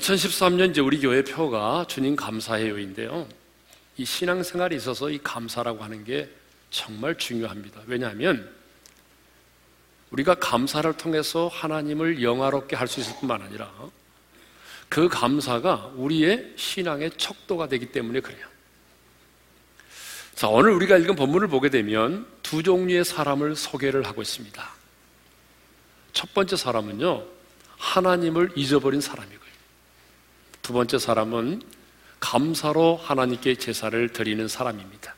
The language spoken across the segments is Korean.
2013년 이제 우리 교회 표가 주님 감사해요인데요. 이 신앙생활에 있어서 이 감사라고 하는 게 정말 중요합니다. 왜냐하면 우리가 감사를 통해서 하나님을 영화롭게 할 수 있을 뿐만 아니라 그 감사가 우리의 신앙의 척도가 되기 때문에 그래요. 자, 오늘 우리가 읽은 본문을 보게 되면 두 종류의 사람을 소개를 하고 있습니다. 첫 번째 사람은요, 하나님을 잊어버린 사람이고요. 두 번째 사람은 감사로 하나님께 제사를 드리는 사람입니다.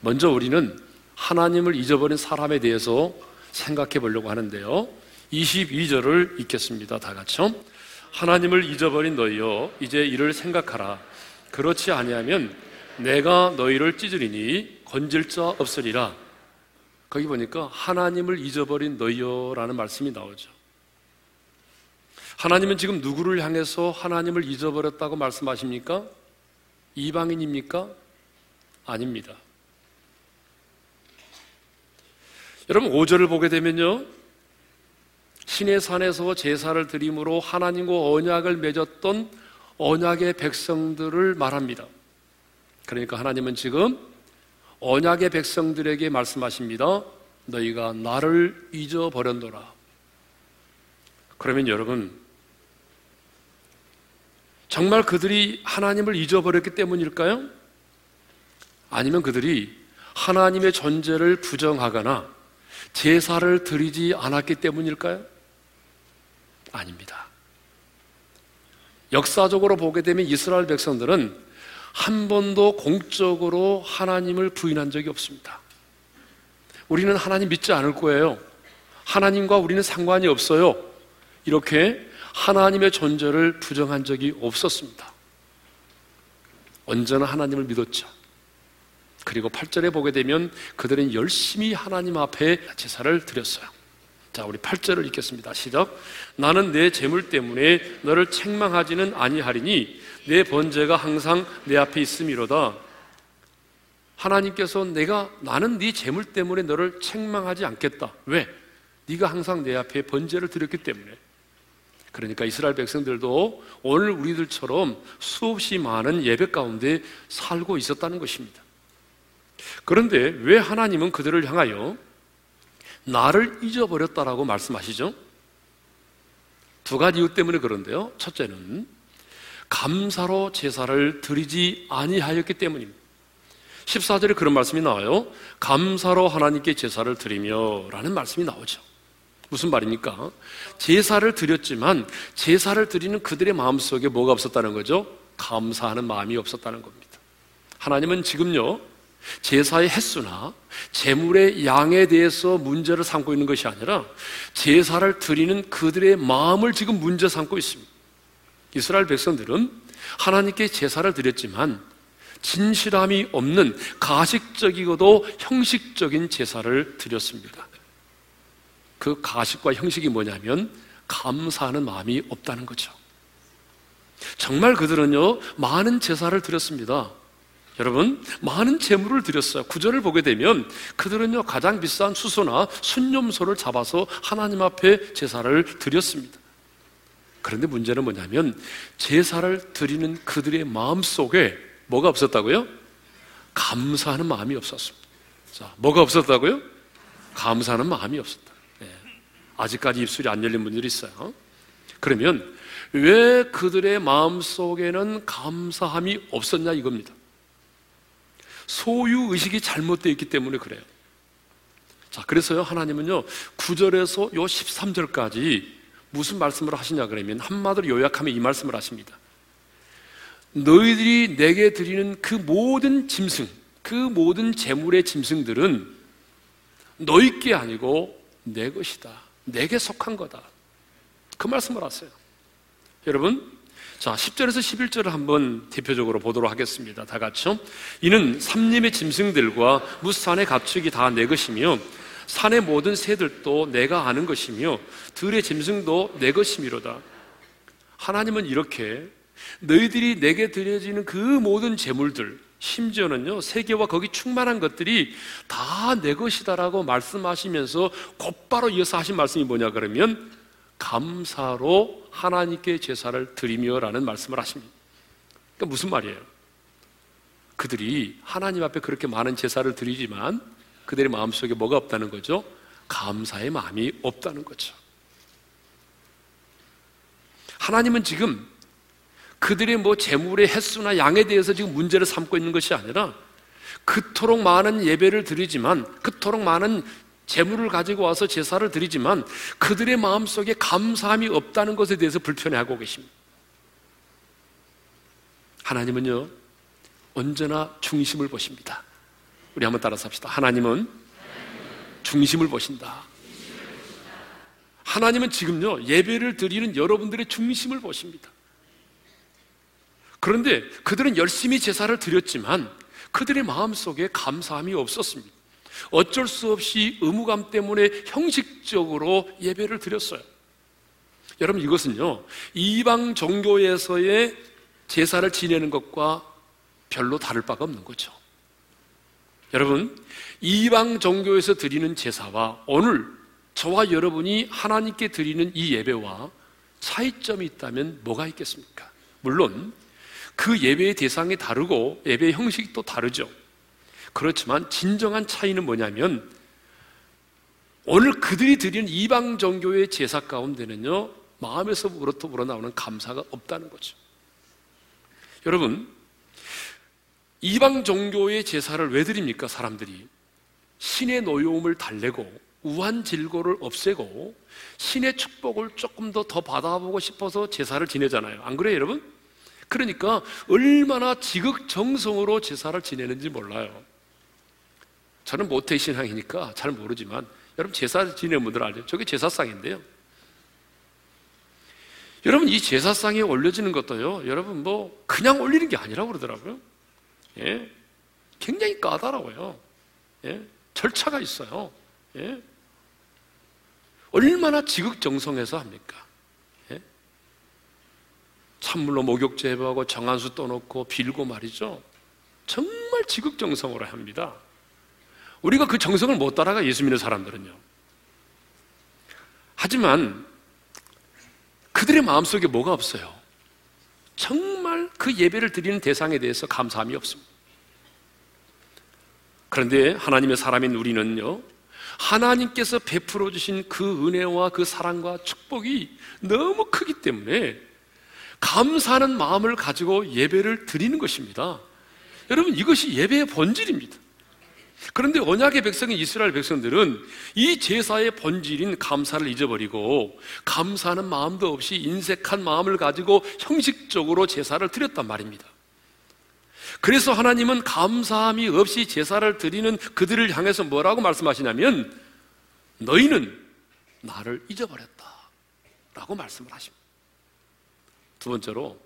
먼저 우리는 하나님을 잊어버린 사람에 대해서 생각해 보려고 하는데요. 22절을 읽겠습니다. 다 같이요. 하나님을 잊어버린 너희여 이제 이를 생각하라. 그렇지 아니하면 내가 너희를 찢으리니 건질 자 없으리라. 거기 보니까 하나님을 잊어버린 너희여라는 말씀이 나오죠. 하나님은 지금 누구를 향해서 하나님을 잊어버렸다고 말씀하십니까? 이방인입니까? 아닙니다. 여러분 5절을 보게 되면요. 신의 산에서 제사를 드림으로 하나님과 언약을 맺었던 언약의 백성들을 말합니다. 그러니까 하나님은 지금 언약의 백성들에게 말씀하십니다. 너희가 나를 잊어버렸노라. 그러면 여러분, 정말 그들이 하나님을 잊어버렸기 때문일까요? 아니면 그들이 하나님의 존재를 부정하거나 제사를 드리지 않았기 때문일까요? 아닙니다. 역사적으로 보게 되면 이스라엘 백성들은 한 번도 공적으로 하나님을 부인한 적이 없습니다. 우리는 하나님 믿지 않을 거예요. 하나님과 우리는 상관이 없어요. 이렇게 하나님의 존재를 부정한 적이 없었습니다. 언제나 하나님을 믿었죠. 그리고 8절에 보게 되면 그들은 열심히 하나님 앞에 제사를 드렸어요. 자, 우리 8절을 읽겠습니다. 시작. 나는 내 재물 때문에 너를 책망하지는 아니하리니 내 번제가 항상 내 앞에 있음이로다. 하나님께서 내가 나는 네 재물 때문에 너를 책망하지 않겠다. 왜? 네가 항상 내 앞에 번제를 드렸기 때문에. 그러니까 이스라엘 백성들도 오늘 우리들처럼 수없이 많은 예배 가운데 살고 있었다는 것입니다. 그런데 왜 하나님은 그들을 향하여 나를 잊어버렸다라고 말씀하시죠? 두 가지 이유 때문에 그런데요. 첫째는 감사로 제사를 드리지 아니하였기 때문입니다. 14절에 그런 말씀이 나와요. 감사로 하나님께 제사를 드리며 라는 말씀이 나오죠. 무슨 말입니까? 제사를 드렸지만 제사를 드리는 그들의 마음속에 뭐가 없었다는 거죠? 감사하는 마음이 없었다는 겁니다. 하나님은 지금요, 제사의 횟수나 제물의 양에 대해서 문제를 삼고 있는 것이 아니라 제사를 드리는 그들의 마음을 지금 문제 삼고 있습니다. 이스라엘 백성들은 하나님께 제사를 드렸지만 진실함이 없는 가식적이고도 형식적인 제사를 드렸습니다. 그 가식과 형식이 뭐냐면 감사하는 마음이 없다는 거죠. 정말 그들은요, 많은 제사를 드렸습니다. 여러분, 많은 재물을 드렸어요. 구절을 보게 되면 그들은요, 가장 비싼 수소나 순념소를 잡아서 하나님 앞에 제사를 드렸습니다. 그런데 문제는 뭐냐면 제사를 드리는 그들의 마음 속에 뭐가 없었다고요? 감사하는 마음이 없었습니다. 자, 뭐가 없었다고요? 감사하는 마음이 없었다. 네. 아직까지 입술이 안 열린 분들이 있어요. 그러면 왜 그들의 마음 속에는 감사함이 없었냐 이겁니다. 소유 의식이 잘못되어 있기 때문에 그래요. 자, 그래서요, 하나님은요, 9절에서 요 13절까지 무슨 말씀을 하시냐 그러면 한마디로 요약하면 이 말씀을 하십니다. 너희들이 내게 드리는 그 모든 짐승, 그 모든 재물의 짐승들은 너희께 아니고 내 것이다. 내게 속한 거다. 그 말씀을 하세요. 여러분, 자, 10절에서 11절을 한번 대표적으로 보도록 하겠습니다. 다 같이요. 이는 삼림의 짐승들과 무산의 가축이 다 내 것이며 산의 모든 새들도 내가 아는 것이며 들의 짐승도 내 것이미로다. 하나님은 이렇게 너희들이 내게 드려지는 그 모든 재물들, 심지어는요, 세계와 거기 충만한 것들이 다 내 것이다라고 말씀하시면서 곧바로 이어서 하신 말씀이 뭐냐 그러면 감사로 하나님께 제사를 드리며라는 말씀을 하십니다. 그러니까 무슨 말이에요? 그들이 하나님 앞에 그렇게 많은 제사를 드리지만 그들의 마음속에 뭐가 없다는 거죠? 감사의 마음이 없다는 거죠. 하나님은 지금 그들의 뭐 재물의 횟수나 양에 대해서 지금 문제를 삼고 있는 것이 아니라 그토록 많은 예배를 드리지만 그토록 많은 재물을 가지고 와서 제사를 드리지만 그들의 마음속에 감사함이 없다는 것에 대해서 불편해하고 계십니다. 하나님은요, 언제나 중심을 보십니다. 우리 한번 따라서 합시다. 하나님은 중심을 보신다. 하나님은 지금요, 예배를 드리는 여러분들의 중심을 보십니다. 그런데 그들은 열심히 제사를 드렸지만 그들의 마음속에 감사함이 없었습니다. 어쩔 수 없이 의무감 때문에 형식적으로 예배를 드렸어요. 여러분 이것은요, 이방 종교에서의 제사를 지내는 것과 별로 다를 바가 없는 거죠. 여러분, 이방 종교에서 드리는 제사와 오늘 저와 여러분이 하나님께 드리는 이 예배와 차이점이 있다면 뭐가 있겠습니까? 물론 그 예배의 대상이 다르고 예배의 형식이 또 다르죠. 그렇지만 진정한 차이는 뭐냐면 오늘 그들이 드리는 이방 종교의 제사 가운데는요 마음에서 우러터 우러나오는 감사가 없다는 거죠. 여러분 이방 종교의 제사를 왜 드립니까 사람들이 신의 노여움을 달래고 우한 질고를 없애고 신의 축복을 조금 더 더 받아보고 싶어서 제사를 지내잖아요. 안 그래요, 여러분? 그러니까 얼마나 지극정성으로 제사를 지내는지 몰라요. 저는 모태 신앙이니까 잘 모르지만 여러분 제사 지내는 분들 알죠? 저게 제사상인데요. 여러분 이 제사상에 올려지는 것도요. 여러분 뭐 그냥 올리는 게 아니라고 그러더라고요. 예. 굉장히 까다로워요. 예. 절차가 있어요. 예. 얼마나 지극정성해서 합니까? 예? 찬물로 목욕 제거하고 정한수 떠놓고 빌고 말이죠. 정말 지극정성으로 합니다. 우리가 그 정성을 못 따라가 예수 믿는 사람들은요. 하지만 그들의 마음속에 뭐가 없어요? 정말 그 예배를 드리는 대상에 대해서 감사함이 없습니다. 그런데 하나님의 사람인 우리는요, 하나님께서 베풀어 주신 그 은혜와 그 사랑과 축복이 너무 크기 때문에 감사하는 마음을 가지고 예배를 드리는 것입니다. 여러분, 이것이 예배의 본질입니다. 그런데 언약의 백성인 이스라엘 백성들은 이 제사의 본질인 감사를 잊어버리고 감사하는 마음도 없이 인색한 마음을 가지고 형식적으로 제사를 드렸단 말입니다. 그래서 하나님은 감사함이 없이 제사를 드리는 그들을 향해서 뭐라고 말씀하시냐면 너희는 나를 잊어버렸다. 라고 말씀을 하십니다. 두 번째로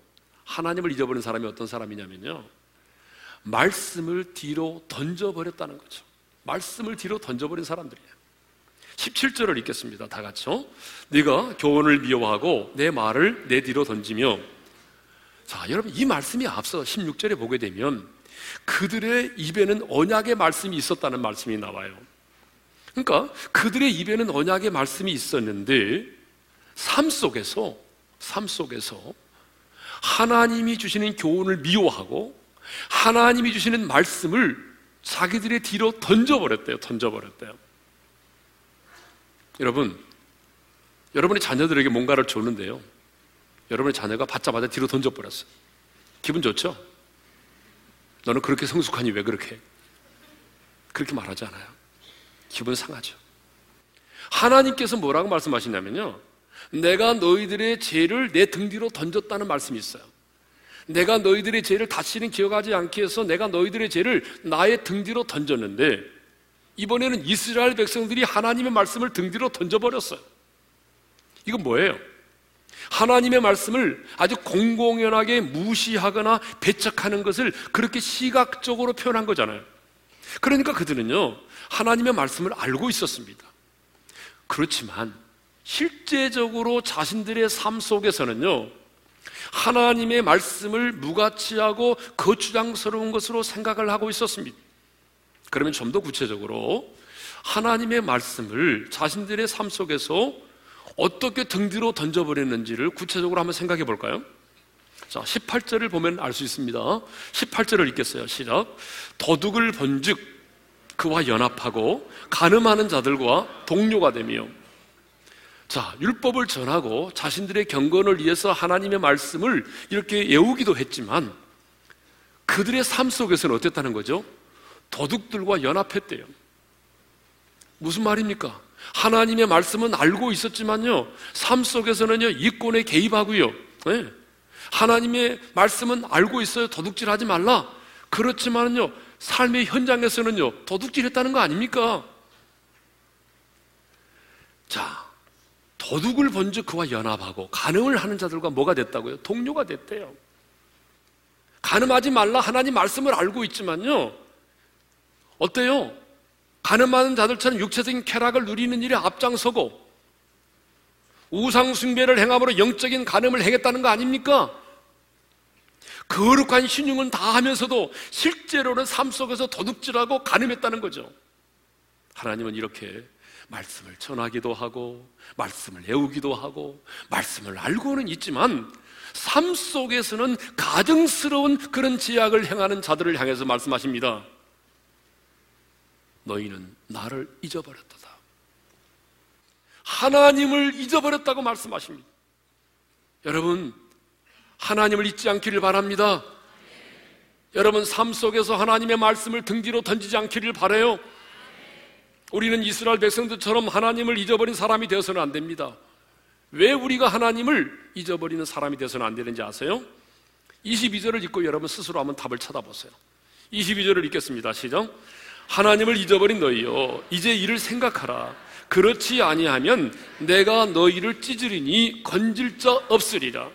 하나님을 잊어버린 사람이 어떤 사람이냐면요. 말씀을 뒤로 던져버렸다는 거죠. 말씀을 뒤로 던져버린 사람들이에요. 17절을 읽겠습니다. 다 같이요. 네가 교훈을 미워하고 내 말을 내 뒤로 던지며 자, 여러분 이 말씀이 앞서 16절에 보게 되면 그들의 입에는 언약의 말씀이 있었다는 말씀이 나와요. 그러니까 그들의 입에는 언약의 말씀이 있었는데 삶 속에서 삶 속에서 하나님이 주시는 교훈을 미워하고 하나님이 주시는 말씀을 자기들의 뒤로 던져버렸대요. 던져버렸대요. 여러분, 여러분의 자녀들에게 뭔가를 줬는데요. 여러분의 자녀가 받자마자 뒤로 던져버렸어요. 기분 좋죠? 너는 그렇게 성숙하니 왜 그렇게? 그렇게 말하지 않아요. 기분 상하죠. 하나님께서 뭐라고 말씀하시냐면요. 내가 너희들의 죄를 내 등 뒤로 던졌다는 말씀이 있어요. 내가 너희들의 죄를 다시는 기억하지 않게 해서 내가 너희들의 죄를 나의 등 뒤로 던졌는데 이번에는 이스라엘 백성들이 하나님의 말씀을 등 뒤로 던져버렸어요. 이건 뭐예요? 하나님의 말씀을 아주 공공연하게 무시하거나 배척하는 것을 그렇게 시각적으로 표현한 거잖아요. 그러니까 그들은요, 하나님의 말씀을 알고 있었습니다. 그렇지만 실제적으로 자신들의 삶 속에서는요, 하나님의 말씀을 무가치하고 거추장스러운 것으로 생각을 하고 있었습니다. 그러면 좀 더 구체적으로 하나님의 말씀을 자신들의 삶 속에서 어떻게 등 뒤로 던져버렸는지를 구체적으로 한번 생각해 볼까요? 자, 18절을 보면 알 수 있습니다. 18절을 읽겠어요. 시작. 도둑을 본즉 그와 연합하고 가늠하는 자들과 동료가 되며 자, 율법을 전하고 자신들의 경건을 위해서 하나님의 말씀을 이렇게 외우기도 했지만 그들의 삶 속에서는 어땠다는 거죠? 도둑들과 연합했대요. 무슨 말입니까? 하나님의 말씀은 알고 있었지만요, 삶 속에서는요, 이권에 개입하고요, 네. 하나님의 말씀은 알고 있어요. 도둑질 하지 말라. 그렇지만요, 삶의 현장에서는요, 도둑질 했다는 거 아닙니까? 자, 도둑을 본즉 그와 연합하고 간음을 하는 자들과 뭐가 됐다고요? 동료가 됐대요. 간음하지 말라 하나님 말씀을 알고 있지만요. 어때요? 간음하는 자들처럼 육체적인 쾌락을 누리는 일에 앞장서고 우상 숭배를 행함으로 영적인 간음을 행했다는 거 아닙니까? 거룩한 신용은 다 하면서도 실제로는 삶 속에서 도둑질하고 간음했다는 거죠. 하나님은 이렇게 말씀을 전하기도 하고 말씀을 외우기도 하고 말씀을 알고는 있지만 삶 속에서는 가증스러운 그런 제약을 행하는 자들을 향해서 말씀하십니다. 너희는 나를 잊어버렸다. 하나님을 잊어버렸다고 말씀하십니다. 여러분, 하나님을 잊지 않기를 바랍니다. 여러분, 삶 속에서 하나님의 말씀을 등 뒤로 던지지 않기를 바래요. 우리는 이스라엘 백성들처럼 하나님을 잊어버린 사람이 되어서는 안 됩니다. 왜 우리가 하나님을 잊어버리는 사람이 되어서는 안 되는지 아세요? 22절을 읽고 여러분 스스로 한번 답을 찾아보세요. 22절을 읽겠습니다. 시작. 하나님을 잊어버린 너희여 이제 이를 생각하라. 그렇지 아니하면 내가 너희를 찢으리니 건질 자 없으리라.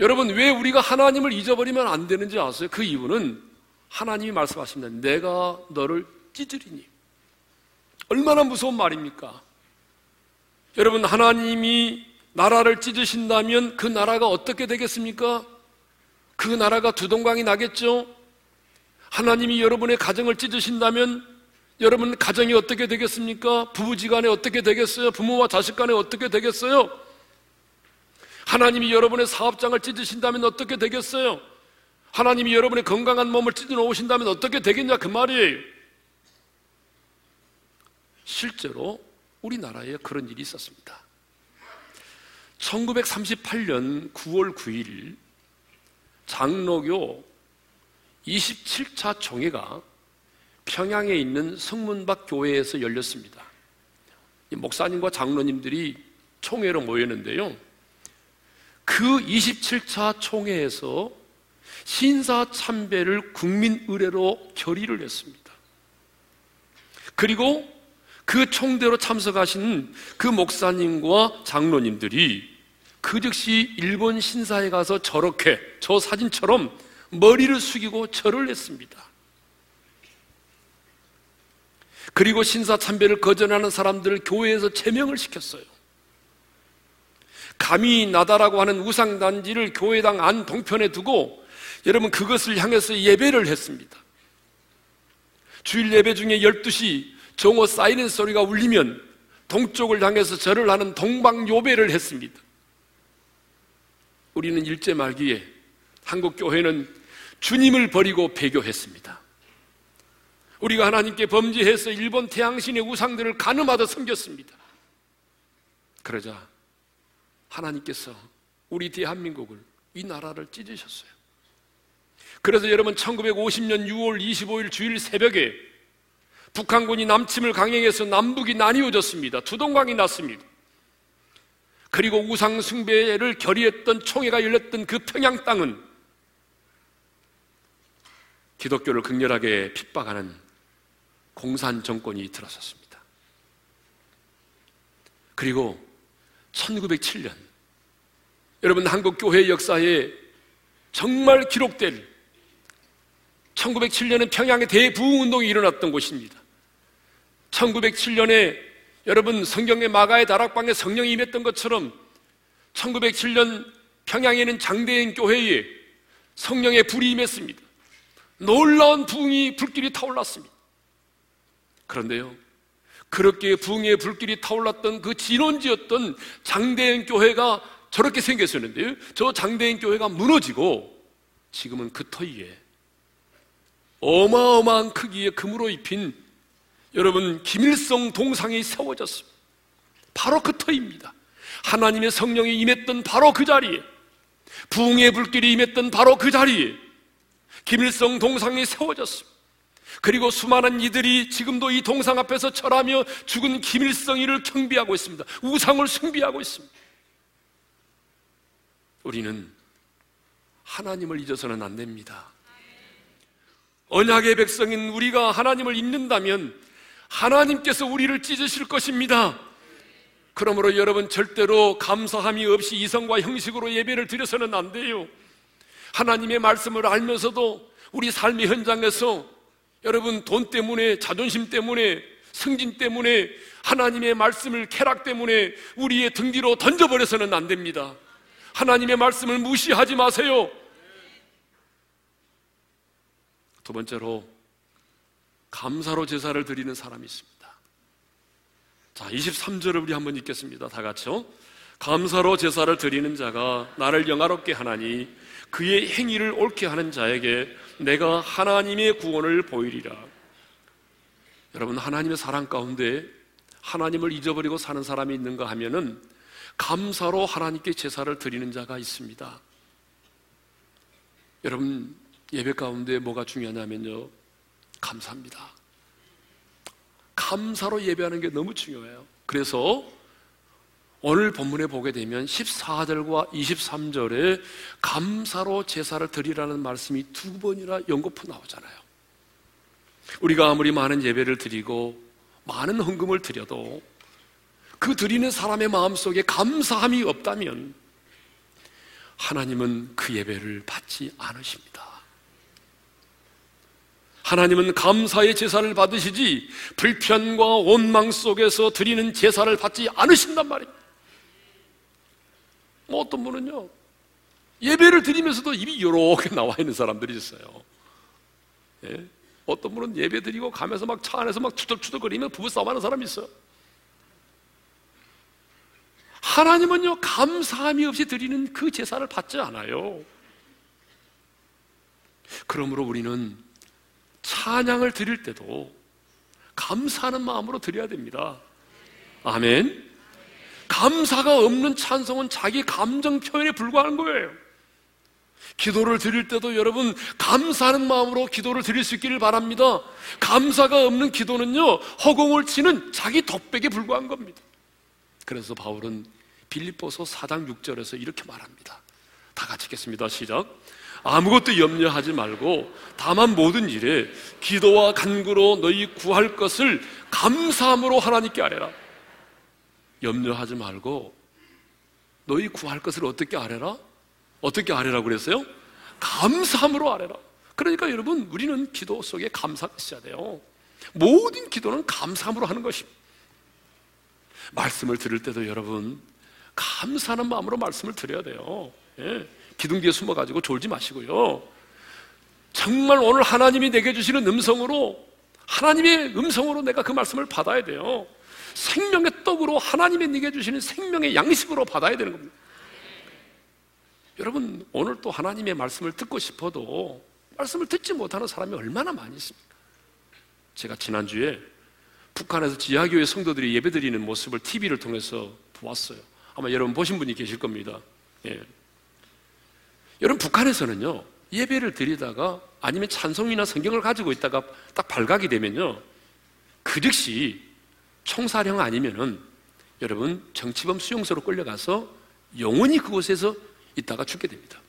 여러분 왜 우리가 하나님을 잊어버리면 안 되는지 아세요? 그 이유는 하나님이 말씀하십니다. 내가 너를 찢으리니. 얼마나 무서운 말입니까? 여러분, 하나님이 나라를 찢으신다면 그 나라가 어떻게 되겠습니까? 그 나라가 두동강이 나겠죠? 하나님이 여러분의 가정을 찢으신다면 여러분 가정이 어떻게 되겠습니까? 부부지간에 어떻게 되겠어요? 부모와 자식 간에 어떻게 되겠어요? 하나님이 여러분의 사업장을 찢으신다면 어떻게 되겠어요? 하나님이 여러분의 건강한 몸을 찢어 놓으신다면 어떻게 되겠냐 그 말이에요. 실제로 우리나라에 그런 일이 있었습니다. 1938년 9월 9일 장로교 27차 총회가 평양에 있는 성문박 교회에서 열렸습니다. 목사님과 장로님들이 총회로 모였는데요. 그 27차 총회에서 신사 참배를 국민 의례로 결의를 했습니다. 그리고 그 총대로 참석하신 그 목사님과 장로님들이 그 즉시 일본 신사에 가서 저렇게 저 사진처럼 머리를 숙이고 절을 했습니다. 그리고 신사 참배를 거절하는 사람들을 교회에서 제명을 시켰어요. 감히 나다라고 하는 우상단지를 교회당 안 동편에 두고 여러분 그것을 향해서 예배를 했습니다. 주일 예배 중에 12시 정오 사이렌 소리가 울리면 동쪽을 향해서 절을 하는 동방요배를 했습니다. 우리는 일제 말기에 한국 교회는 주님을 버리고 배교했습니다. 우리가 하나님께 범죄해서 일본 태양신의 우상들을 가늠하듯 섬겼습니다. 그러자 하나님께서 우리 대한민국을 이 나라를 찢으셨어요. 그래서 여러분 1950년 6월 25일 주일 새벽에 북한군이 남침을 강행해서 남북이 나뉘어졌습니다. 두동강이 났습니다. 그리고 우상 숭배를 결의했던 총회가 열렸던 그 평양 땅은 기독교를 극렬하게 핍박하는 공산 정권이 들어섰습니다. 그리고 1907년 여러분 한국 교회 역사에 정말 기록될 1907년은 평양의 대부흥 운동이 일어났던 곳입니다. 1907년에 여러분 성경의 마가의 다락방에 성령이 임했던 것처럼 1907년 평양에 는 장대인 교회에 성령의 불이 임했습니다. 놀라운 부흥이 불길이 타올랐습니다. 그런데요, 그렇게 붕의 불길이 타올랐던 그 진원지였던 장대행 교회가 저렇게 생겼었는데요. 저 장대행 교회가 무너지고 지금은 그 터위에 어마어마한 크기의 금으로 입힌 여러분 김일성 동상이 세워졌습니다. 바로 그 터입니다. 하나님의 성령이 임했던 바로 그 자리에 부흥의 불길이 임했던 바로 그 자리에 김일성 동상이 세워졌습니다. 그리고 수많은 이들이 지금도 이 동상 앞에서 절하며 죽은 김일성이를 경비하고 있습니다. 우상을 숭비하고 있습니다. 우리는 하나님을 잊어서는 안 됩니다. 언약의 백성인 우리가 하나님을 잊는다면 하나님께서 우리를 찢으실 것입니다. 그러므로 여러분 절대로 감사함이 없이 이성과 형식으로 예배를 드려서는 안 돼요. 하나님의 말씀을 알면서도 우리 삶의 현장에서 여러분 돈 때문에 자존심 때문에 승진 때문에 하나님의 말씀을 쾌락 때문에 우리의 등 뒤로 던져버려서는 안 됩니다. 하나님의 말씀을 무시하지 마세요. 두 번째로 감사로 제사를 드리는 사람이 있습니다. 자, 23절을 우리 한번 읽겠습니다. 다 같이요. 감사로 제사를 드리는 자가 나를 영화롭게 하나니 그의 행위를 옳게 하는 자에게 내가 하나님의 구원을 보이리라. 여러분, 하나님의 사랑 가운데 하나님을 잊어버리고 사는 사람이 있는가 하면은 감사로 하나님께 제사를 드리는 자가 있습니다. 여러분, 예배 가운데 뭐가 중요하냐면요. 감사합니다. 감사로 예배하는 게 너무 중요해요. 그래서 오늘 본문에 보게 되면 14절과 23절에 감사로 제사를 드리라는 말씀이 두 번이나 연거푸 나오잖아요. 우리가 아무리 많은 예배를 드리고 많은 헌금을 드려도 그 드리는 사람의 마음속에 감사함이 없다면 하나님은 그 예배를 받지 않으십니다. 하나님은 감사의 제사를 받으시지 불편과 원망 속에서 드리는 제사를 받지 않으신단 말입니다. 뭐 어떤 분은요, 예배를 드리면서도 입이 이렇게 나와 있는 사람들이 있어요. 예? 어떤 분은 예배 드리고 가면서 막 차 안에서 막 투덜투덜거리면 부부싸움 하는 사람이 있어요. 하나님은요, 감사함이 없이 드리는 그 제사를 받지 않아요. 그러므로 우리는 찬양을 드릴 때도 감사하는 마음으로 드려야 됩니다. 아멘. 감사가 없는 찬송은 자기 감정 표현에 불과한 거예요. 기도를 드릴 때도 여러분 감사하는 마음으로 기도를 드릴 수 있기를 바랍니다. 감사가 없는 기도는요 허공을 치는 자기 덕백에 불과한 겁니다. 그래서 바울은 빌립보서 4장 6절에서 이렇게 말합니다. 다 같이 읽겠습니다. 시작. 아무것도 염려하지 말고 다만 모든 일에 기도와 간구로 너희 구할 것을 감사함으로 하나님께 아뢰라. 염려하지 말고 너희 구할 것을 어떻게 아뢰라? 어떻게 아뢰라고 그랬어요? 감사함으로 아뢰라. 그러니까 여러분, 우리는 기도 속에 감사가 있어야 돼요. 모든 기도는 감사함으로 하는 것입니다. 말씀을 들을 때도 여러분, 감사하는 마음으로 말씀을 드려야 돼요. 예. 기둥 뒤에 숨어가지고 졸지 마시고요. 정말 오늘 하나님이 내게 주시는 음성으로, 하나님의 음성으로 내가 그 말씀을 받아야 돼요. 생명의 떡으로 하나님이 내게 주시는 생명의 양식으로 받아야 되는 겁니다. 여러분, 오늘 또 하나님의 말씀을 듣고 싶어도 말씀을 듣지 못하는 사람이 얼마나 많이 있습니까? 제가 지난주에 북한에서 지하교회 성도들이 예배드리는 모습을 TV를 통해서 보았어요. 아마 여러분 보신 분이 계실 겁니다. 예. 여러분, 북한에서는요, 예배를 드리다가 아니면 찬송이나 성경을 가지고 있다가 딱 발각이 되면요, 그 즉시 총사령 아니면은 여러분 정치범 수용소로 끌려가서 영원히 그곳에서 있다가 죽게 됩니다.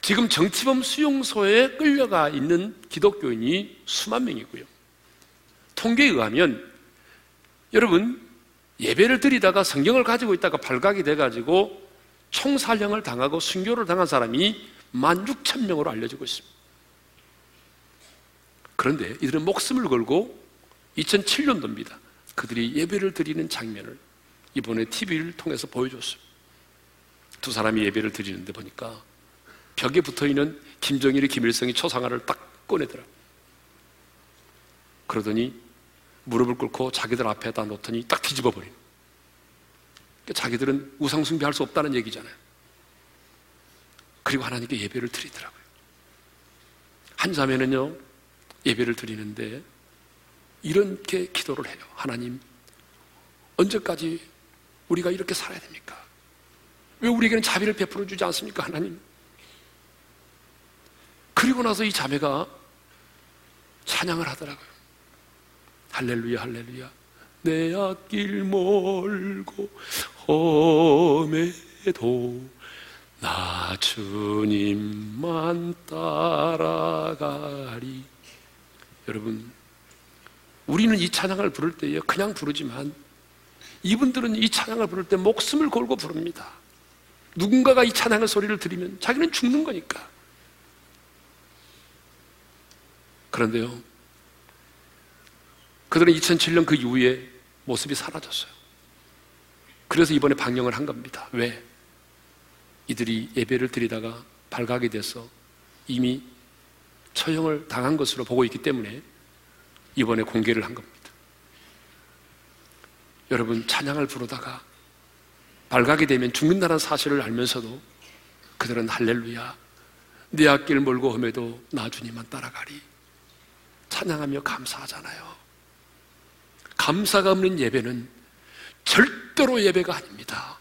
지금 정치범 수용소에 끌려가 있는 기독교인이 수만 명이고요. 통계에 의하면 여러분 예배를 드리다가 성경을 가지고 있다가 발각이 돼 가지고 총살령을 당하고 순교를 당한 사람이 만 육천 명으로 알려지고 있습니다. 그런데 이들은 목숨을 걸고 2007년도입니다. 그들이 예배를 드리는 장면을 이번에 TV를 통해서 보여줬어요. 두 사람이 예배를 드리는데 보니까 벽에 붙어 있는 김정일이 김일성이 초상화를 딱 꺼내더라. 그러더니 무릎을 꿇고 자기들 앞에다 놓더니 딱 뒤집어 버린. 자기들은 우상 숭배할 수 없다는 얘기잖아요. 그리고 하나님께 예배를 드리더라고요. 한 자매는요 예배를 드리는데 이렇게 기도를 해요. 하나님 언제까지 우리가 이렇게 살아야 됩니까? 왜 우리에게는 자비를 베풀어 주지 않습니까, 하나님? 그리고 나서 이 자매가 찬양을 하더라고요. 할렐루야, 할렐루야. 내 앞길 멀고 험해도 나 주님만 따라가리. 여러분, 우리는 이 찬양을 부를 때에 그냥 부르지만 이분들은 이 찬양을 부를 때 목숨을 걸고 부릅니다. 누군가가 이 찬양의 소리를 들으면 자기는 죽는 거니까. 그런데요, 그들은 2007년 그 이후에 모습이 사라졌어요. 그래서 이번에 방영을 한 겁니다. 왜? 이들이 예배를 드리다가 발각이 돼서 이미 처형을 당한 것으로 보고 있기 때문에 이번에 공개를 한 겁니다. 여러분, 찬양을 부르다가 발각이 되면 죽는다는 사실을 알면서도 그들은 할렐루야, 내 앞길 멀고 험해도 나 주님만 따라가리. 찬양하며 감사하잖아요. 감사가 없는 예배는 절대로 예배가 아닙니다.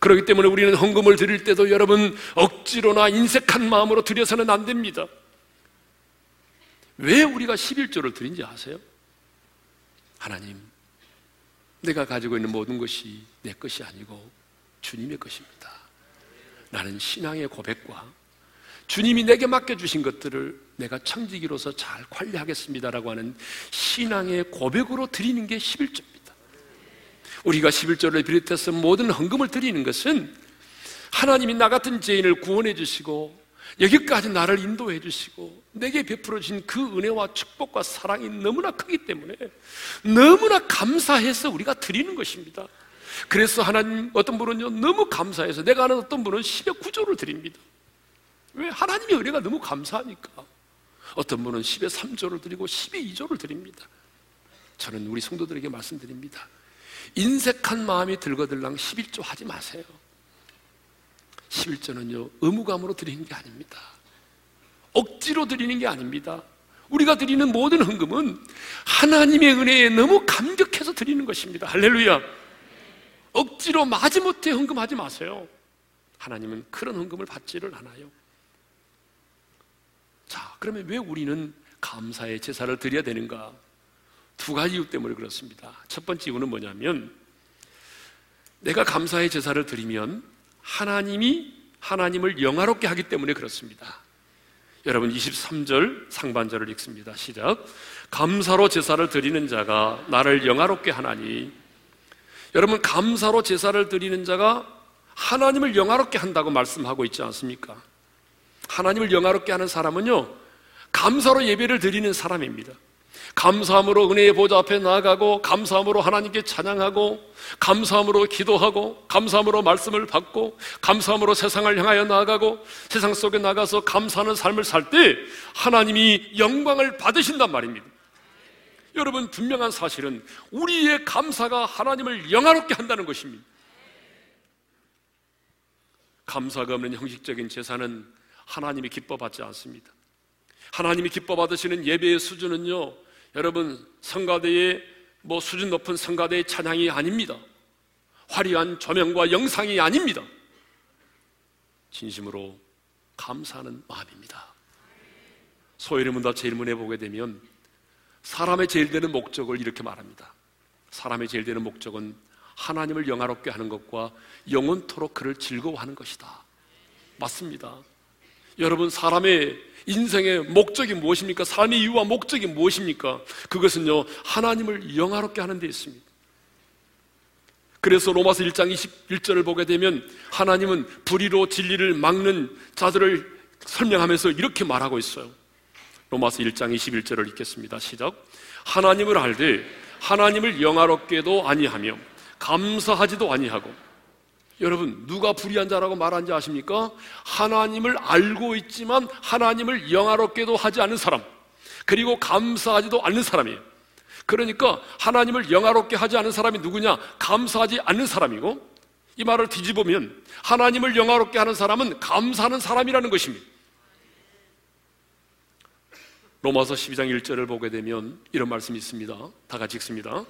그렇기 때문에 우리는 헌금을 드릴 때도 여러분 억지로나 인색한 마음으로 드려서는 안 됩니다. 왜 우리가 11조를 드린지 아세요? 하나님, 내가 가지고 있는 모든 것이 내 것이 아니고 주님의 것입니다. 나는 신앙의 고백과 주님이 내게 맡겨주신 것들을 내가 청지기로서 잘 관리하겠습니다라고 하는 신앙의 고백으로 드리는 게 11조입니다. 우리가 11조를 비롯해서 모든 헌금을 드리는 것은 하나님이 나 같은 죄인을 구원해 주시고 여기까지 나를 인도해 주시고 내게 베풀어 주신 그 은혜와 축복과 사랑이 너무나 크기 때문에 너무나 감사해서 우리가 드리는 것입니다. 그래서 하나님 어떤 분은요 너무 감사해서 내가 아는 어떤 분은 10의 9조를 드립니다. 왜? 하나님의 은혜가 너무 감사하니까. 어떤 분은 10의 3조를 드리고 10의 2조를 드립니다. 저는 우리 성도들에게 말씀드립니다. 인색한 마음이 들거들랑 11조 하지 마세요. 11조는요, 의무감으로 드리는 게 아닙니다. 억지로 드리는 게 아닙니다. 우리가 드리는 모든 헌금은 하나님의 은혜에 너무 감격해서 드리는 것입니다. 할렐루야. 억지로 마지못해 헌금하지 마세요. 하나님은 그런 헌금을 받지를 않아요. 자, 그러면 왜 우리는 감사의 제사를 드려야 되는가? 두 가지 이유 때문에 그렇습니다. 첫 번째 이유는 뭐냐면 내가 감사의 제사를 드리면 하나님이 하나님을 영화롭게 하기 때문에 그렇습니다. 여러분 23절 상반절을 읽습니다. 시작. 감사로 제사를 드리는 자가 나를 영화롭게 하나니 여러분 감사로 제사를 드리는 자가 하나님을 영화롭게 한다고 말씀하고 있지 않습니까? 하나님을 영화롭게 하는 사람은요 감사로 예배를 드리는 사람입니다. 감사함으로 은혜의 보좌 앞에 나아가고 감사함으로 하나님께 찬양하고 감사함으로 기도하고 감사함으로 말씀을 받고 감사함으로 세상을 향하여 나아가고 세상 속에 나가서 감사하는 삶을 살 때 하나님이 영광을 받으신단 말입니다. 여러분 분명한 사실은 우리의 감사가 하나님을 영화롭게 한다는 것입니다. 감사가 없는 형식적인 제사는 하나님이 기뻐 받지 않습니다. 하나님이 기뻐 받으시는 예배의 수준은요, 여러분 성가대의 뭐 수준 높은 성가대의 찬양이 아닙니다. 화려한 조명과 영상이 아닙니다. 진심으로 감사하는 마음입니다. 소일문답 제일문에 보게 되면 사람의 제일 되는 목적을 이렇게 말합니다. 사람의 제일 되는 목적은 하나님을 영화롭게 하는 것과 영원토록 그를 즐거워하는 것이다. 맞습니다. 여러분, 사람의 인생의 목적이 무엇입니까? 삶의 이유와 목적이 무엇입니까? 그것은요, 하나님을 영화롭게 하는 데 있습니다. 그래서 로마서 1장 21절을 보게 되면 하나님은 불의로 진리를 막는 자들을 설명하면서 이렇게 말하고 있어요. 로마서 1장 21절을 읽겠습니다. 시작. 하나님을 알되 하나님을 영화롭게도 아니하며 감사하지도 아니하고 여러분 누가 불의한 자라고 말한지 아십니까? 하나님을 알고 있지만 하나님을 영화롭게도 하지 않는 사람 그리고 감사하지도 않는 사람이에요. 그러니까 하나님을 영화롭게 하지 않은 사람이 누구냐? 감사하지 않는 사람이고 이 말을 뒤집으면 하나님을 영화롭게 하는 사람은 감사하는 사람이라는 것입니다. 로마서 12장 1절을 보게 되면 이런 말씀이 있습니다. 다 같이 읽습니다.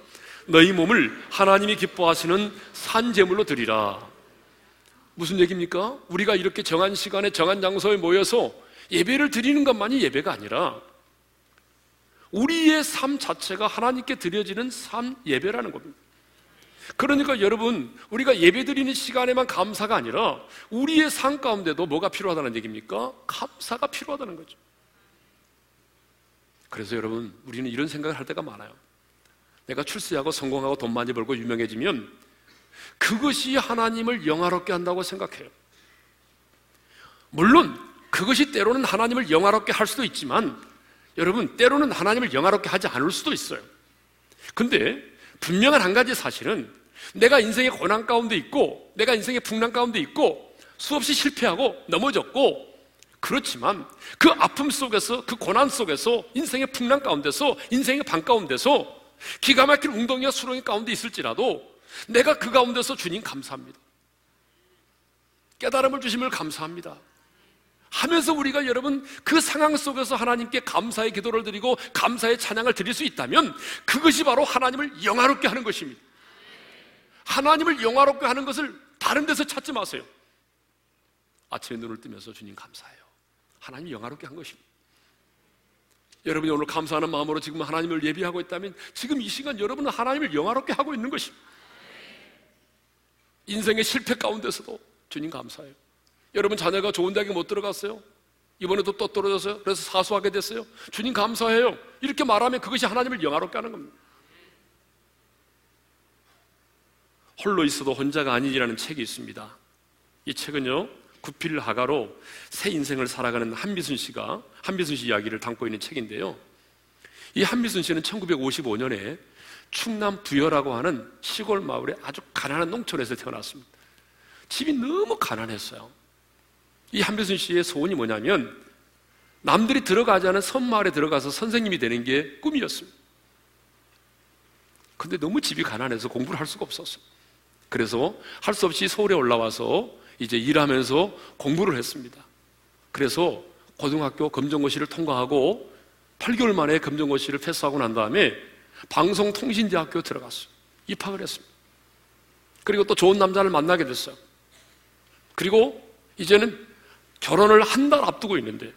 너희 몸을 하나님이 기뻐하시는 산 제물로 드리라. 무슨 얘기입니까? 우리가 이렇게 정한 시간에 정한 장소에 모여서 예배를 드리는 것만이 예배가 아니라 우리의 삶 자체가 하나님께 드려지는 삶 예배라는 겁니다. 그러니까 여러분, 우리가 예배 드리는 시간에만 감사가 아니라 우리의 삶 가운데도 뭐가 필요하다는 얘기입니까? 감사가 필요하다는 거죠. 그래서 여러분, 우리는 이런 생각을 할 때가 많아요. 내가 출세하고 성공하고 돈 많이 벌고 유명해지면 그것이 하나님을 영화롭게 한다고 생각해요. 물론 그것이 때로는 하나님을 영화롭게 할 수도 있지만 여러분, 때로는 하나님을 영화롭게 하지 않을 수도 있어요. 근데 분명한 한 가지 사실은 내가 인생의 고난 가운데 있고 내가 인생의 풍랑 가운데 있고 수없이 실패하고 넘어졌고 그렇지만 그 아픔 속에서 그 고난 속에서 인생의 풍랑 가운데서 인생의 방 가운데서 기가 막힌 웅덩이와 수렁이 가운데 있을지라도 내가 그 가운데서 주님 감사합니다. 깨달음을 주심을 감사합니다. 하면서 우리가 여러분 그 상황 속에서 하나님께 감사의 기도를 드리고 감사의 찬양을 드릴 수 있다면 그것이 바로 하나님을 영화롭게 하는 것입니다. 하나님을 영화롭게 하는 것을 다른 데서 찾지 마세요. 아침에 눈을 뜨면서 주님 감사해요. 하나님 영화롭게 한 것입니다. 여러분이 오늘 감사하는 마음으로 지금 하나님을 예비하고 있다면 지금 이 시간 여러분은 하나님을 영화롭게 하고 있는 것입니다. 인생의 실패 가운데서도 주님 감사해요. 여러분 자녀가 좋은 대학에 못 들어갔어요. 이번에도 또 떨어졌어요. 그래서 사수하게 됐어요. 주님 감사해요. 이렇게 말하면 그것이 하나님을 영화롭게 하는 겁니다. 홀로 있어도 혼자가 아니라는 책이 있습니다. 이 책은요, 구필 하가로 새 인생을 살아가는 한미순 씨가 한미순 씨 이야기를 담고 있는 책인데요. 이 한미순 씨는 1955년에 충남 부여라고 하는 시골 마을의 아주 가난한 농촌에서 태어났습니다. 집이 너무 가난했어요. 이 한비순 씨의 소원이 뭐냐면 남들이 들어가지 않은 섬마을에 들어가서 선생님이 되는 게 꿈이었습니다. 근데 너무 집이 가난해서 공부를 할 수가 없었어요. 그래서 할 수 없이 서울에 올라와서 이제 일하면서 공부를 했습니다. 그래서 고등학교 검정고시를 통과하고 8개월 만에 검정고시를 패스하고 난 다음에 방송통신대학교 들어갔어요. 입학을 했습니다. 그리고 또 좋은 남자를 만나게 됐어요. 그리고 이제는 결혼을 한 달 앞두고 있는데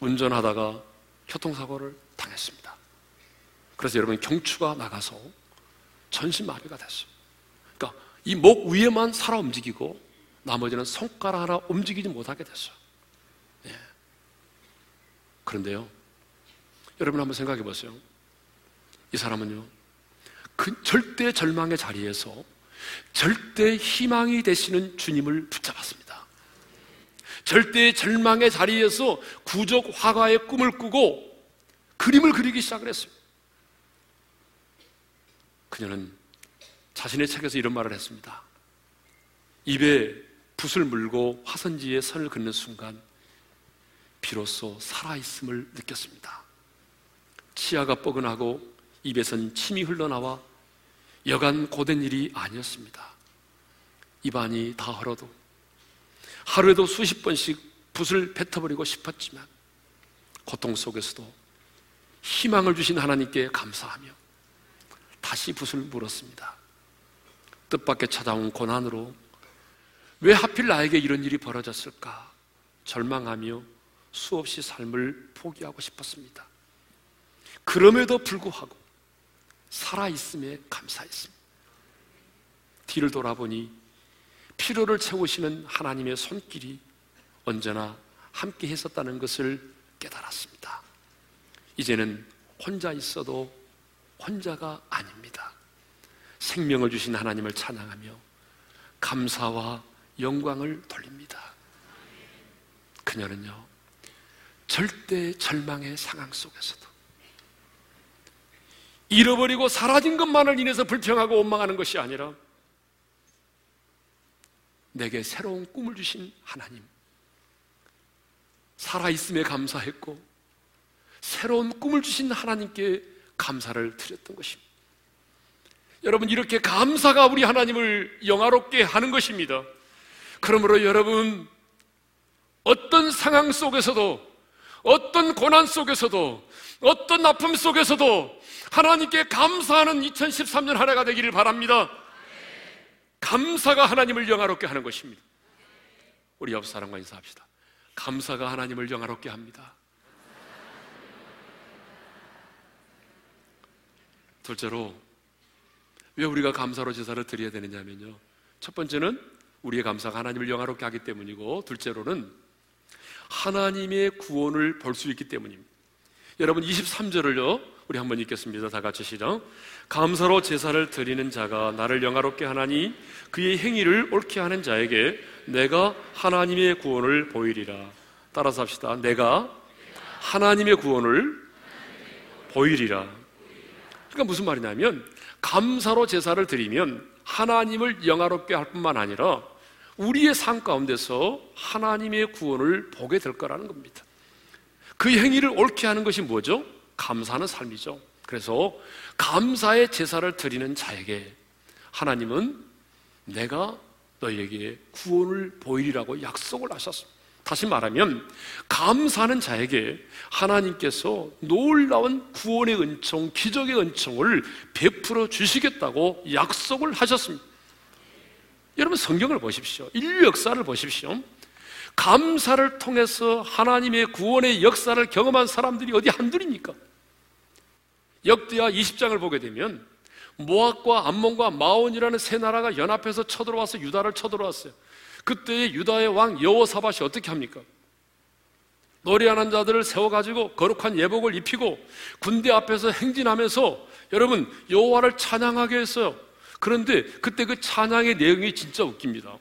운전하다가 교통사고를 당했습니다. 그래서 여러분 경추가 나가서 전신마비가 됐어요. 그러니까 이 목 위에만 살아 움직이고 나머지는 손가락 하나 움직이지 못하게 됐어요. 예. 그런데요, 여러분 한번 생각해 보세요. 이 사람은요, 그 절대 절망의 자리에서 절대 희망이 되시는 주님을 붙잡았습니다. 절대 절망의 자리에서 구적 화가의 꿈을 꾸고 그림을 그리기 시작을 했습니다. 그녀는 자신의 책에서 이런 말을 했습니다. 입에 붓을 물고 화선지에 선을 긋는 순간 비로소 살아있음을 느꼈습니다. 치아가 뻐근하고 입에선 침이 흘러나와 여간 고된 일이 아니었습니다. 입안이 다 헐어도 하루에도 수십 번씩 붓을 뱉어버리고 싶었지만 고통 속에서도 희망을 주신 하나님께 감사하며 다시 붓을 물었습니다. 뜻밖의 찾아온 고난으로 왜 하필 나에게 이런 일이 벌어졌을까 절망하며 수없이 삶을 포기하고 싶었습니다. 그럼에도 불구하고 살아있음에 감사했습니다. 뒤를 돌아보니 필요를 채우시는 하나님의 손길이 언제나 함께 했었다는 것을 깨달았습니다. 이제는 혼자 있어도 혼자가 아닙니다. 생명을 주신 하나님을 찬양하며 감사와 영광을 돌립니다. 그녀는요, 절대 절망의 상황 속에서도 잃어버리고 사라진 것만을 인해서 불평하고 원망하는 것이 아니라 내게 새로운 꿈을 주신 하나님. 살아있음에 감사했고, 새로운 꿈을 주신 하나님께 감사를 드렸던 것입니다. 여러분, 이렇게 감사가 우리 하나님을 영화롭게 하는 것입니다. 그러므로 여러분, 어떤 상황 속에서도, 어떤 고난 속에서도, 어떤 아픔 속에서도 하나님께 감사하는 2013년 한 해가 되기를 바랍니다. 감사가 하나님을 영화롭게 하는 것입니다. 우리 옆 사람과 인사합시다. 감사가 하나님을 영화롭게 합니다. 둘째로 왜 우리가 감사로 제사를 드려야 되느냐면요. 첫 번째는 우리의 감사가 하나님을 영화롭게 하기 때문이고 둘째로는 하나님의 구원을 볼 수 있기 때문입니다. 여러분 23절을요. 우리 한번 읽겠습니다. 다 같이 시작. 감사로 제사를 드리는 자가 나를 영화롭게 하나니 그의 행위를 옳게 하는 자에게 내가 하나님의 구원을 보이리라. 따라서 합시다. 내가 하나님의 구원을 보이리라. 그러니까 무슨 말이냐면 감사로 제사를 드리면 하나님을 영화롭게 할 뿐만 아니라 우리의 삶 가운데서 하나님의 구원을 보게 될 거라는 겁니다. 그 행위를 옳게 하는 것이 뭐죠? 감사하는 삶이죠. 그래서 감사의 제사를 드리는 자에게 하나님은 내가 너희에게 구원을 보이리라고 약속을 하셨습니다. 다시 말하면 감사하는 자에게 하나님께서 놀라운 구원의 은총, 기적의 은총을 베풀어 주시겠다고 약속을 하셨습니다. 여러분 성경을 보십시오. 인류 역사를 보십시오. 감사를 통해서 하나님의 구원의 역사를 경험한 사람들이 어디 한둘입니까? 역대하 20장을 보게 되면 모압과 암몬과 마온이라는 세 나라가 연합해서 쳐들어와서 유다를 쳐들어왔어요. 그때 유다의 왕 여호사밧이 어떻게 합니까? 노래하는 자들을 세워가지고 거룩한 예복을 입히고 군대 앞에서 행진하면서 여러분 여호와를 찬양하게 했어요. 그런데 그때 그 찬양의 내용이 진짜 웃깁니다.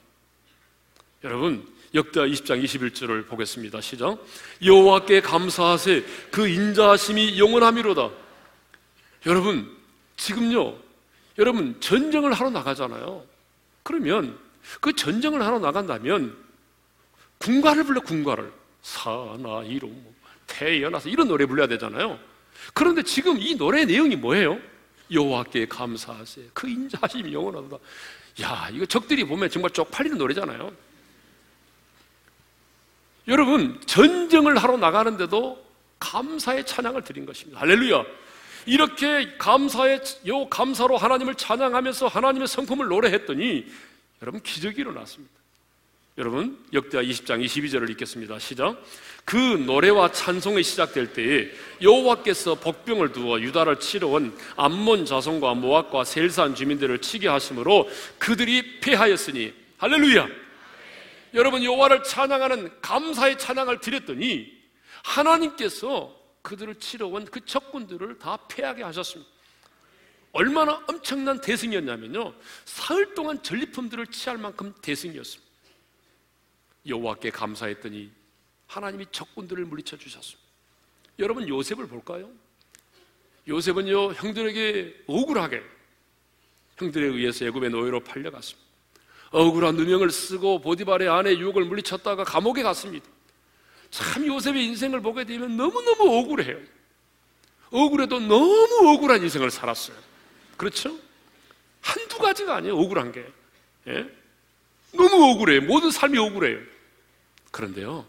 여러분 역대하 20장 21절을 보겠습니다. 시작. 여호와께 감사하세 그 인자하심이 영원함이로다. 여러분 지금요. 여러분 전쟁을 하러 나가잖아요. 그러면 그 전쟁을 하러 나간다면 군가를 불러 군가를 사나이로 뭐, 태어나서 이런 노래 불러야 되잖아요. 그런데 지금 이 노래 내용이 뭐예요? 여호와께 감사하세 그 인자하심이 영원하다. 야 이거 적들이 보면 정말 쪽팔리는 노래잖아요. 여러분, 전쟁을 하러 나가는데도 감사의 찬양을 드린 것입니다. 할렐루야. 이렇게 감사의, 요 감사로 하나님을 찬양하면서 하나님의 성품을 노래했더니 여러분 기적이 일어났습니다. 여러분, 역대하 20장 22절을 읽겠습니다. 시작. 그 노래와 찬송이 시작될 때에 여호와께서 복병을 두어 유다를 치러 온 암몬 자손과 모압과 셀산 주민들을 치게 하심으로 그들이 패하였으니 할렐루야. 여러분 여호와를 찬양하는 감사의 찬양을 드렸더니 하나님께서 그들을 치러 온 그 적군들을 다 패하게 하셨습니다. 얼마나 엄청난 대승이었냐면요. 사흘 동안 전리품들을 취할 만큼 대승이었습니다. 여호와께 감사했더니 하나님이 적군들을 물리쳐 주셨습니다. 여러분 요셉을 볼까요? 요셉은요 형들에게 억울하게 형들에 의해서 애굽의 노예로 팔려갔습니다. 억울한 누명을 쓰고 보디발의 아내 유혹을 물리쳤다가 감옥에 갔습니다. 참 요셉의 인생을 보게 되면 너무너무 억울해요. 억울해도 너무 억울한 인생을 살았어요. 그렇죠? 한두 가지가 아니에요, 억울한 게. 예? 너무 억울해요. 모든 삶이 억울해요. 그런데요,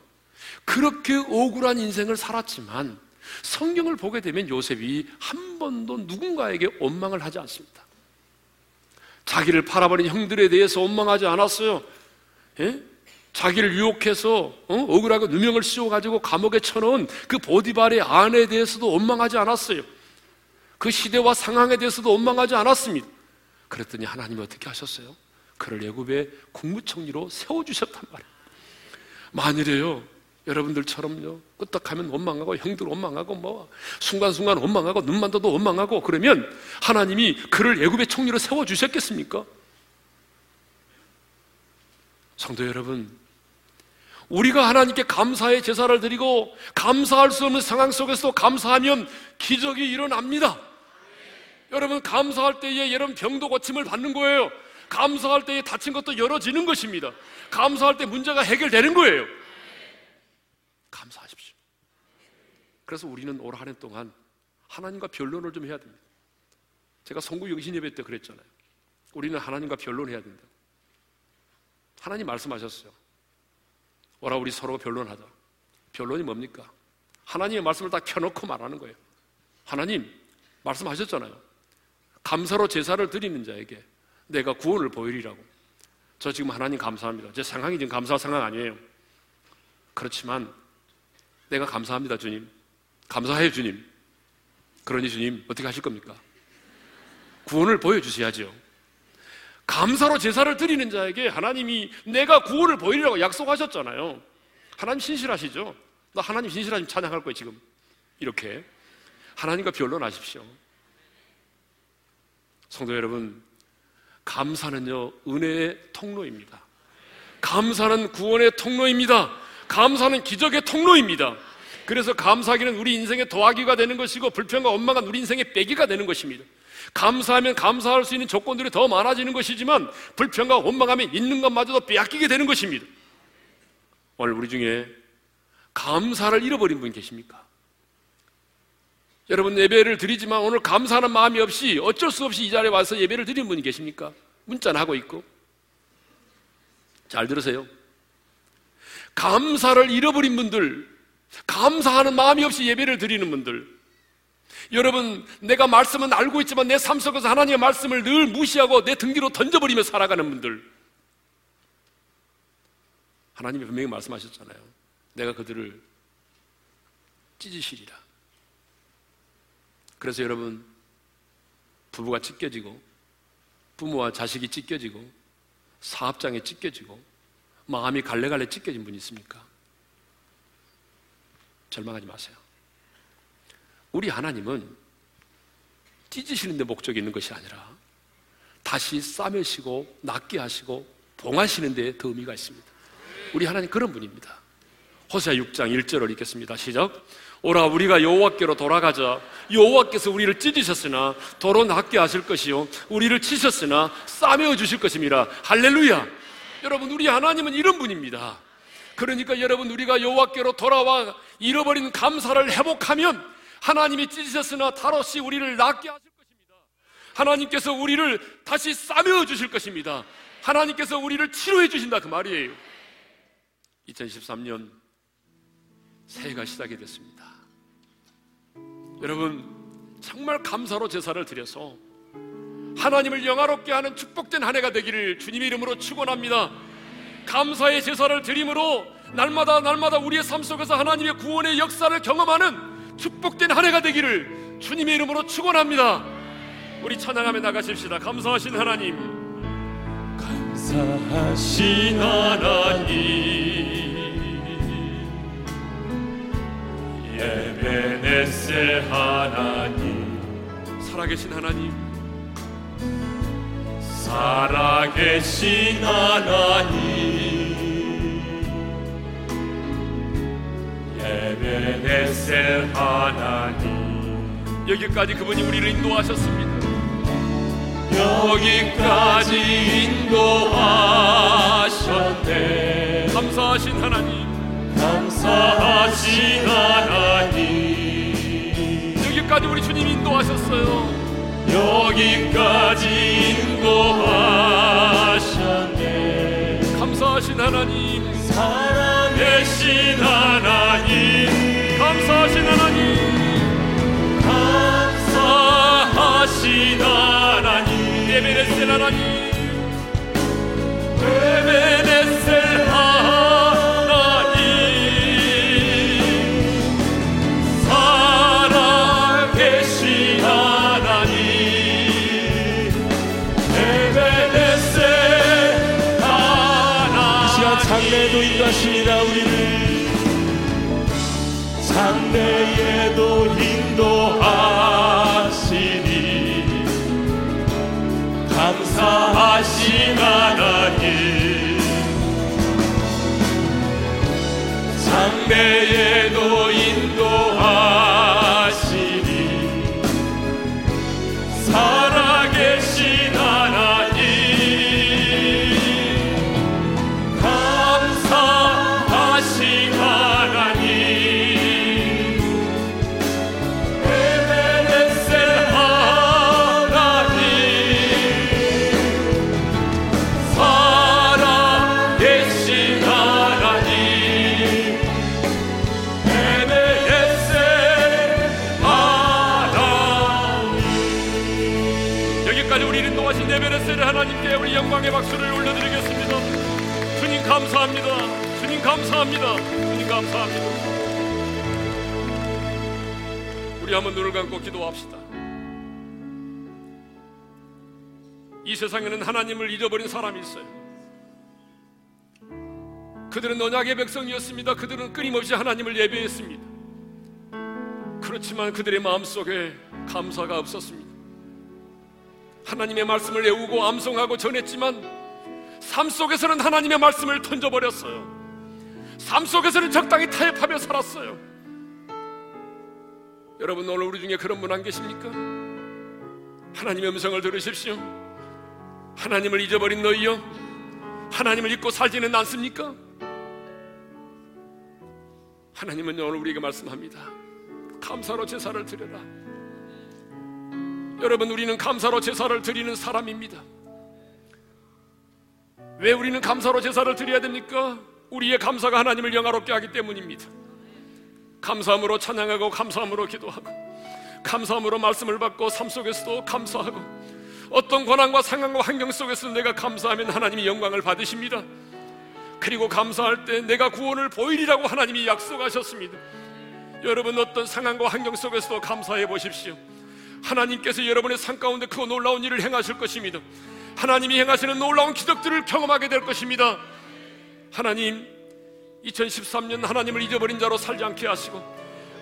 그렇게 억울한 인생을 살았지만 성경을 보게 되면 요셉이 한 번도 누군가에게 원망을 하지 않습니다. 자기를 팔아버린 형들에 대해서 원망하지 않았어요. 예? 자기를 유혹해서 어? 억울하게 누명을 씌워가지고 감옥에 쳐놓은 그 보디발의 아내에 대해서도 원망하지 않았어요. 그 시대와 상황에 대해서도 원망하지 않았습니다. 그랬더니 하나님이 어떻게 하셨어요? 그를 예굽의 국무총리로 세워주셨단 말이에요. 만일에요, 여러분들처럼요. 끄떡하면 원망하고 형들 원망하고 뭐 순간순간 원망하고 눈만 떠도 원망하고 그러면 하나님이 그를 애굽의 총리로 세워 주셨겠습니까? 성도 여러분, 우리가 하나님께 감사의 제사를 드리고 감사할 수 없는 상황 속에서 감사하면 기적이 일어납니다. 여러분 감사할 때에 여러분 병도 고침을 받는 거예요. 감사할 때에 다친 것도 열어지는 것입니다. 감사할 때 문제가 해결되는 거예요. 감사하십시오. 그래서 우리는 올 한 해 동안 하나님과 변론을 좀 해야 됩니다. 제가 성구 영신 예배 때 그랬잖아요. 우리는 하나님과 변론해야 된다. 하나님 말씀하셨어요. 오라 우리 서로 변론하자. 변론이 뭡니까? 하나님의 말씀을 다 켜놓고 말하는 거예요. 하나님 말씀하셨잖아요. 감사로 제사를 드리는 자에게 내가 구원을 보이리라고. 저 지금 하나님 감사합니다. 제 상황이 지금 감사할 상황 아니에요. 그렇지만 내가 감사합니다, 주님. 감사해요, 주님. 그러니 주님, 어떻게 하실 겁니까? 구원을 보여주셔야죠. 감사로 제사를 드리는 자에게 하나님이 내가 구원을 보이리라고 약속하셨잖아요. 하나님 신실하시죠? 나 하나님 신실하심 찬양할 거예요, 지금. 이렇게. 하나님과 변론하십시오. 성도 여러분, 감사는요, 은혜의 통로입니다. 감사는 구원의 통로입니다. 감사는 기적의 통로입니다. 그래서 감사하기는 우리 인생의 더하기가 되는 것이고 불평과 원망은 우리 인생의 빼기가 되는 것입니다. 감사하면 감사할 수 있는 조건들이 더 많아지는 것이지만 불평과 원망하면 있는 것마저도 빼앗기게 되는 것입니다. 오늘 우리 중에 감사를 잃어버린 분 계십니까? 여러분 예배를 드리지만 오늘 감사하는 마음이 없이 어쩔 수 없이 이 자리에 와서 예배를 드리는 분이 계십니까? 문자는 하고 있고 잘 들으세요. 감사를 잃어버린 분들, 감사하는 마음이 없이 예배를 드리는 분들, 여러분, 내가 말씀은 알고 있지만 내 삶 속에서 하나님의 말씀을 늘 무시하고 내 등 뒤로 던져버리며 살아가는 분들. 하나님이 분명히 말씀하셨잖아요. 내가 그들을 찢으시리라. 그래서 여러분, 부부가 찢겨지고, 부모와 자식이 찢겨지고, 사업장에 찢겨지고, 마음이 갈래갈래 찢겨진 분이 있습니까? 절망하지 마세요. 우리 하나님은 찢으시는 데 목적이 있는 것이 아니라 다시 싸매시고 낫게 하시고 봉하시는 데더 의미가 있습니다. 우리 하나님 그런 분입니다. 호세아 6장 1절을 읽겠습니다. 시작. 오라 우리가 여호와께로 돌아가자. 여호와께서 우리를 찢으셨으나 도로 낫게 하실 것이요 우리를 치셨으나 싸매어 주실 것입니다. 할렐루야. 여러분 우리 하나님은 이런 분입니다. 그러니까 여러분 우리가 여호와께로 돌아와 잃어버린 감사를 회복하면 하나님이 찢으셨으나 다롯이 우리를 낫게 하실 것입니다. 하나님께서 우리를 다시 싸매어 주실 것입니다. 하나님께서 우리를 치료해 주신다 그 말이에요. 2013년 새해가 시작이 됐습니다. 여러분 정말 감사로 제사를 드려서 하나님을 영화롭게 하는 축복된 한 해가 되기를 주님의 이름으로 축원합니다. 감사의 제사를 드림으로 날마다 날마다 우리의 삶 속에서 하나님의 구원의 역사를 경험하는 축복된 한 해가 되기를 주님의 이름으로 축원합니다. 우리 찬양하며 나가십시다. 감사하신 하나님. 감사하신 하나님. 예배네셀 하나님. 살아계신 하나님. 살아계신 하나님. 에베네셀 하나님 여기까지 그분이 우리를 인도하셨습니다. 여기까지 인도하셨네 감사하신 하나님. 감사하신 하나님 여기까지 우리 주님 인도하셨어요. 여기까지 인도하셨네 감사하신 하나님. 살아계신 하나님 감사합니다. 주님 감사합니다. 주님 감사합니다. 우리 한번 눈을 감고 기도합시다. 이 세상에는 하나님을 잊어버린 사람이 있어요. 그들은 언약의 백성이었습니다. 그들은 끊임없이 하나님을 예배했습니다. 그렇지만 그들의 마음속에 감사가 없었습니다. 하나님의 말씀을 외우고 암송하고 전했지만 삶 속에서는 하나님의 말씀을 던져버렸어요. 삶 속에서는 적당히 타협하며 살았어요. 여러분 오늘 우리 중에 그런 분 안 계십니까? 하나님의 음성을 들으십시오. 하나님을 잊어버린 너희요. 하나님을 잊고 살지는 않습니까? 하나님은 오늘 우리에게 말씀합니다. 감사로 제사를 드려라. 여러분, 우리는 감사로 제사를 드리는 사람입니다. 왜 우리는 감사로 제사를 드려야 됩니까? 우리의 감사가 하나님을 영화롭게 하기 때문입니다. 감사함으로 찬양하고 감사함으로 기도하고 감사함으로 말씀을 받고 삶 속에서도 감사하고 어떤 고난과 상황과 환경 속에서 내가 감사하면 하나님이 영광을 받으십니다. 그리고 감사할 때 내가 구원을 보이리라고 하나님이 약속하셨습니다. 여러분 어떤 상황과 환경 속에서도 감사해 보십시오. 하나님께서 여러분의 삶 가운데 그 놀라운 일을 행하실 것입니다. 하나님이 행하시는 놀라운 기적들을 경험하게 될 것입니다. 하나님, 2013년 하나님을 잊어버린 자로 살지 않게 하시고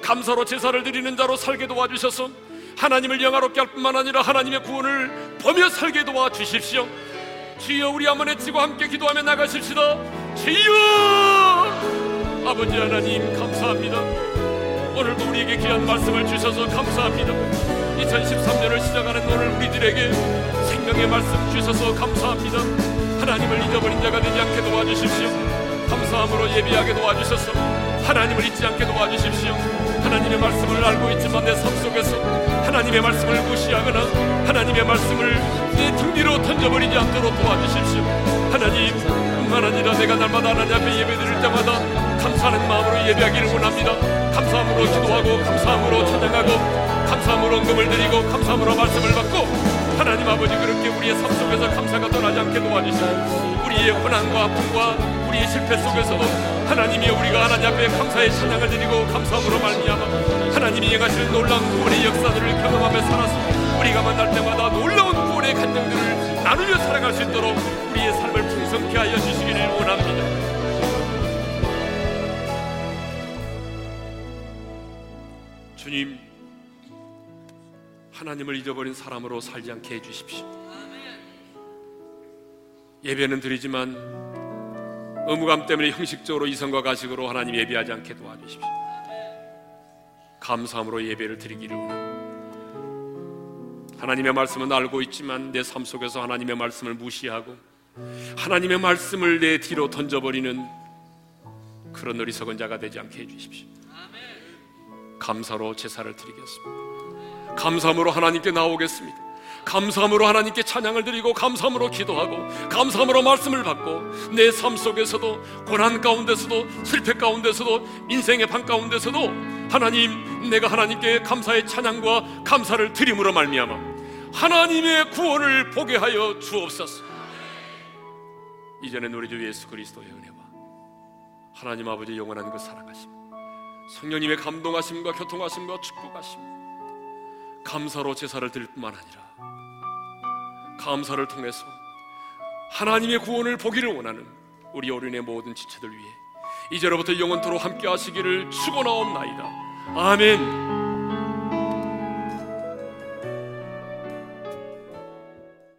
감사로 제사를 드리는 자로 살게 도와주셔서 하나님을 영화롭게 할 뿐만 아니라 하나님의 구원을 보며 살게 도와주십시오. 주여 우리 한번 외치고 함께 기도하며 나가십시다. 주여 아버지 하나님 감사합니다. 오늘도 우리에게 귀한 말씀을 주셔서 감사합니다. 2013년을 시작하는 오늘 우리들에게 생명의 말씀 주셔서 감사합니다. 하나님을 잊어버린 자가 되지 않게 도와주십시오. 감사함으로 예비하게 도와주셔서 하나님을 잊지 않게 도와주십시오. 하나님의 말씀을 알고 있지만 내 삶 속에서 하나님의 말씀을 무시하거나 하나님의 말씀을 내 등 뒤로 던져버리지 않도록 도와주십시오. 하나님, 뿐만 아니라 내가 날마다 하나님 앞에 예배 드릴 때마다 감사하는 마음으로 예배하기를 원합니다. 감사함으로 기도하고 감사함으로 찬양하고 감사함으로 언금을 드리고 감사함으로 말씀을 받고 하나님 아버지 그렇게 우리의 삶 속에서 감사가 떠나지 않게 도와주시고 우리의 고난과 아픔과 우리의 실패 속에서도 하나님이 우리가 하나님 앞에 감사의 찬양을 드리고 감사함으로 말미암아 하나님이 행하실 놀라운 구원의 역사들을 경험하며 살아서 우리가 만날 때마다 놀라운 구원의 간증들을 나누며 살아갈 수 있도록 우리의 삶을 풍성케 하여 주시기를 원합니다. 주님, 하나님을 잊어버린 사람으로 살지 않게 해주십시오. 예배는 드리지만 의무감 때문에 형식적으로 이성과 가식으로 하나님 예배하지 않게 도와주십시오. 감사함으로 예배를 드리기를 원합니다. 하나님의 말씀은 알고 있지만 내 삶 속에서 하나님의 말씀을 무시하고 하나님의 말씀을 내 뒤로 던져버리는 그런 어리석은 자가 되지 않게 해주십시오. 감사로 제사를 드리겠습니다. 감사함으로 하나님께 나오겠습니다. 감사함으로 하나님께 찬양을 드리고 감사함으로 기도하고 감사함으로 말씀을 받고 내 삶 속에서도 고난 가운데서도 실패 가운데서도 인생의 방 가운데서도 하나님 내가 하나님께 감사의 찬양과 감사를 드림으로 말미암아 하나님의 구원을 보게 하여 주옵소서. 이제는 우리 주 예수 그리스도의 은혜와 하나님 아버지 영원한 그 사랑하심 성령님의 감동하심과 교통하심과 축복하심 감사로 제사를 드릴 뿐만 아니라 감사를 통해서 하나님의 구원을 보기를 원하는 우리 어린의 모든 지체들 위해 이제로부터 영원토록 함께 하시기를 축원하옵나이다. 아멘.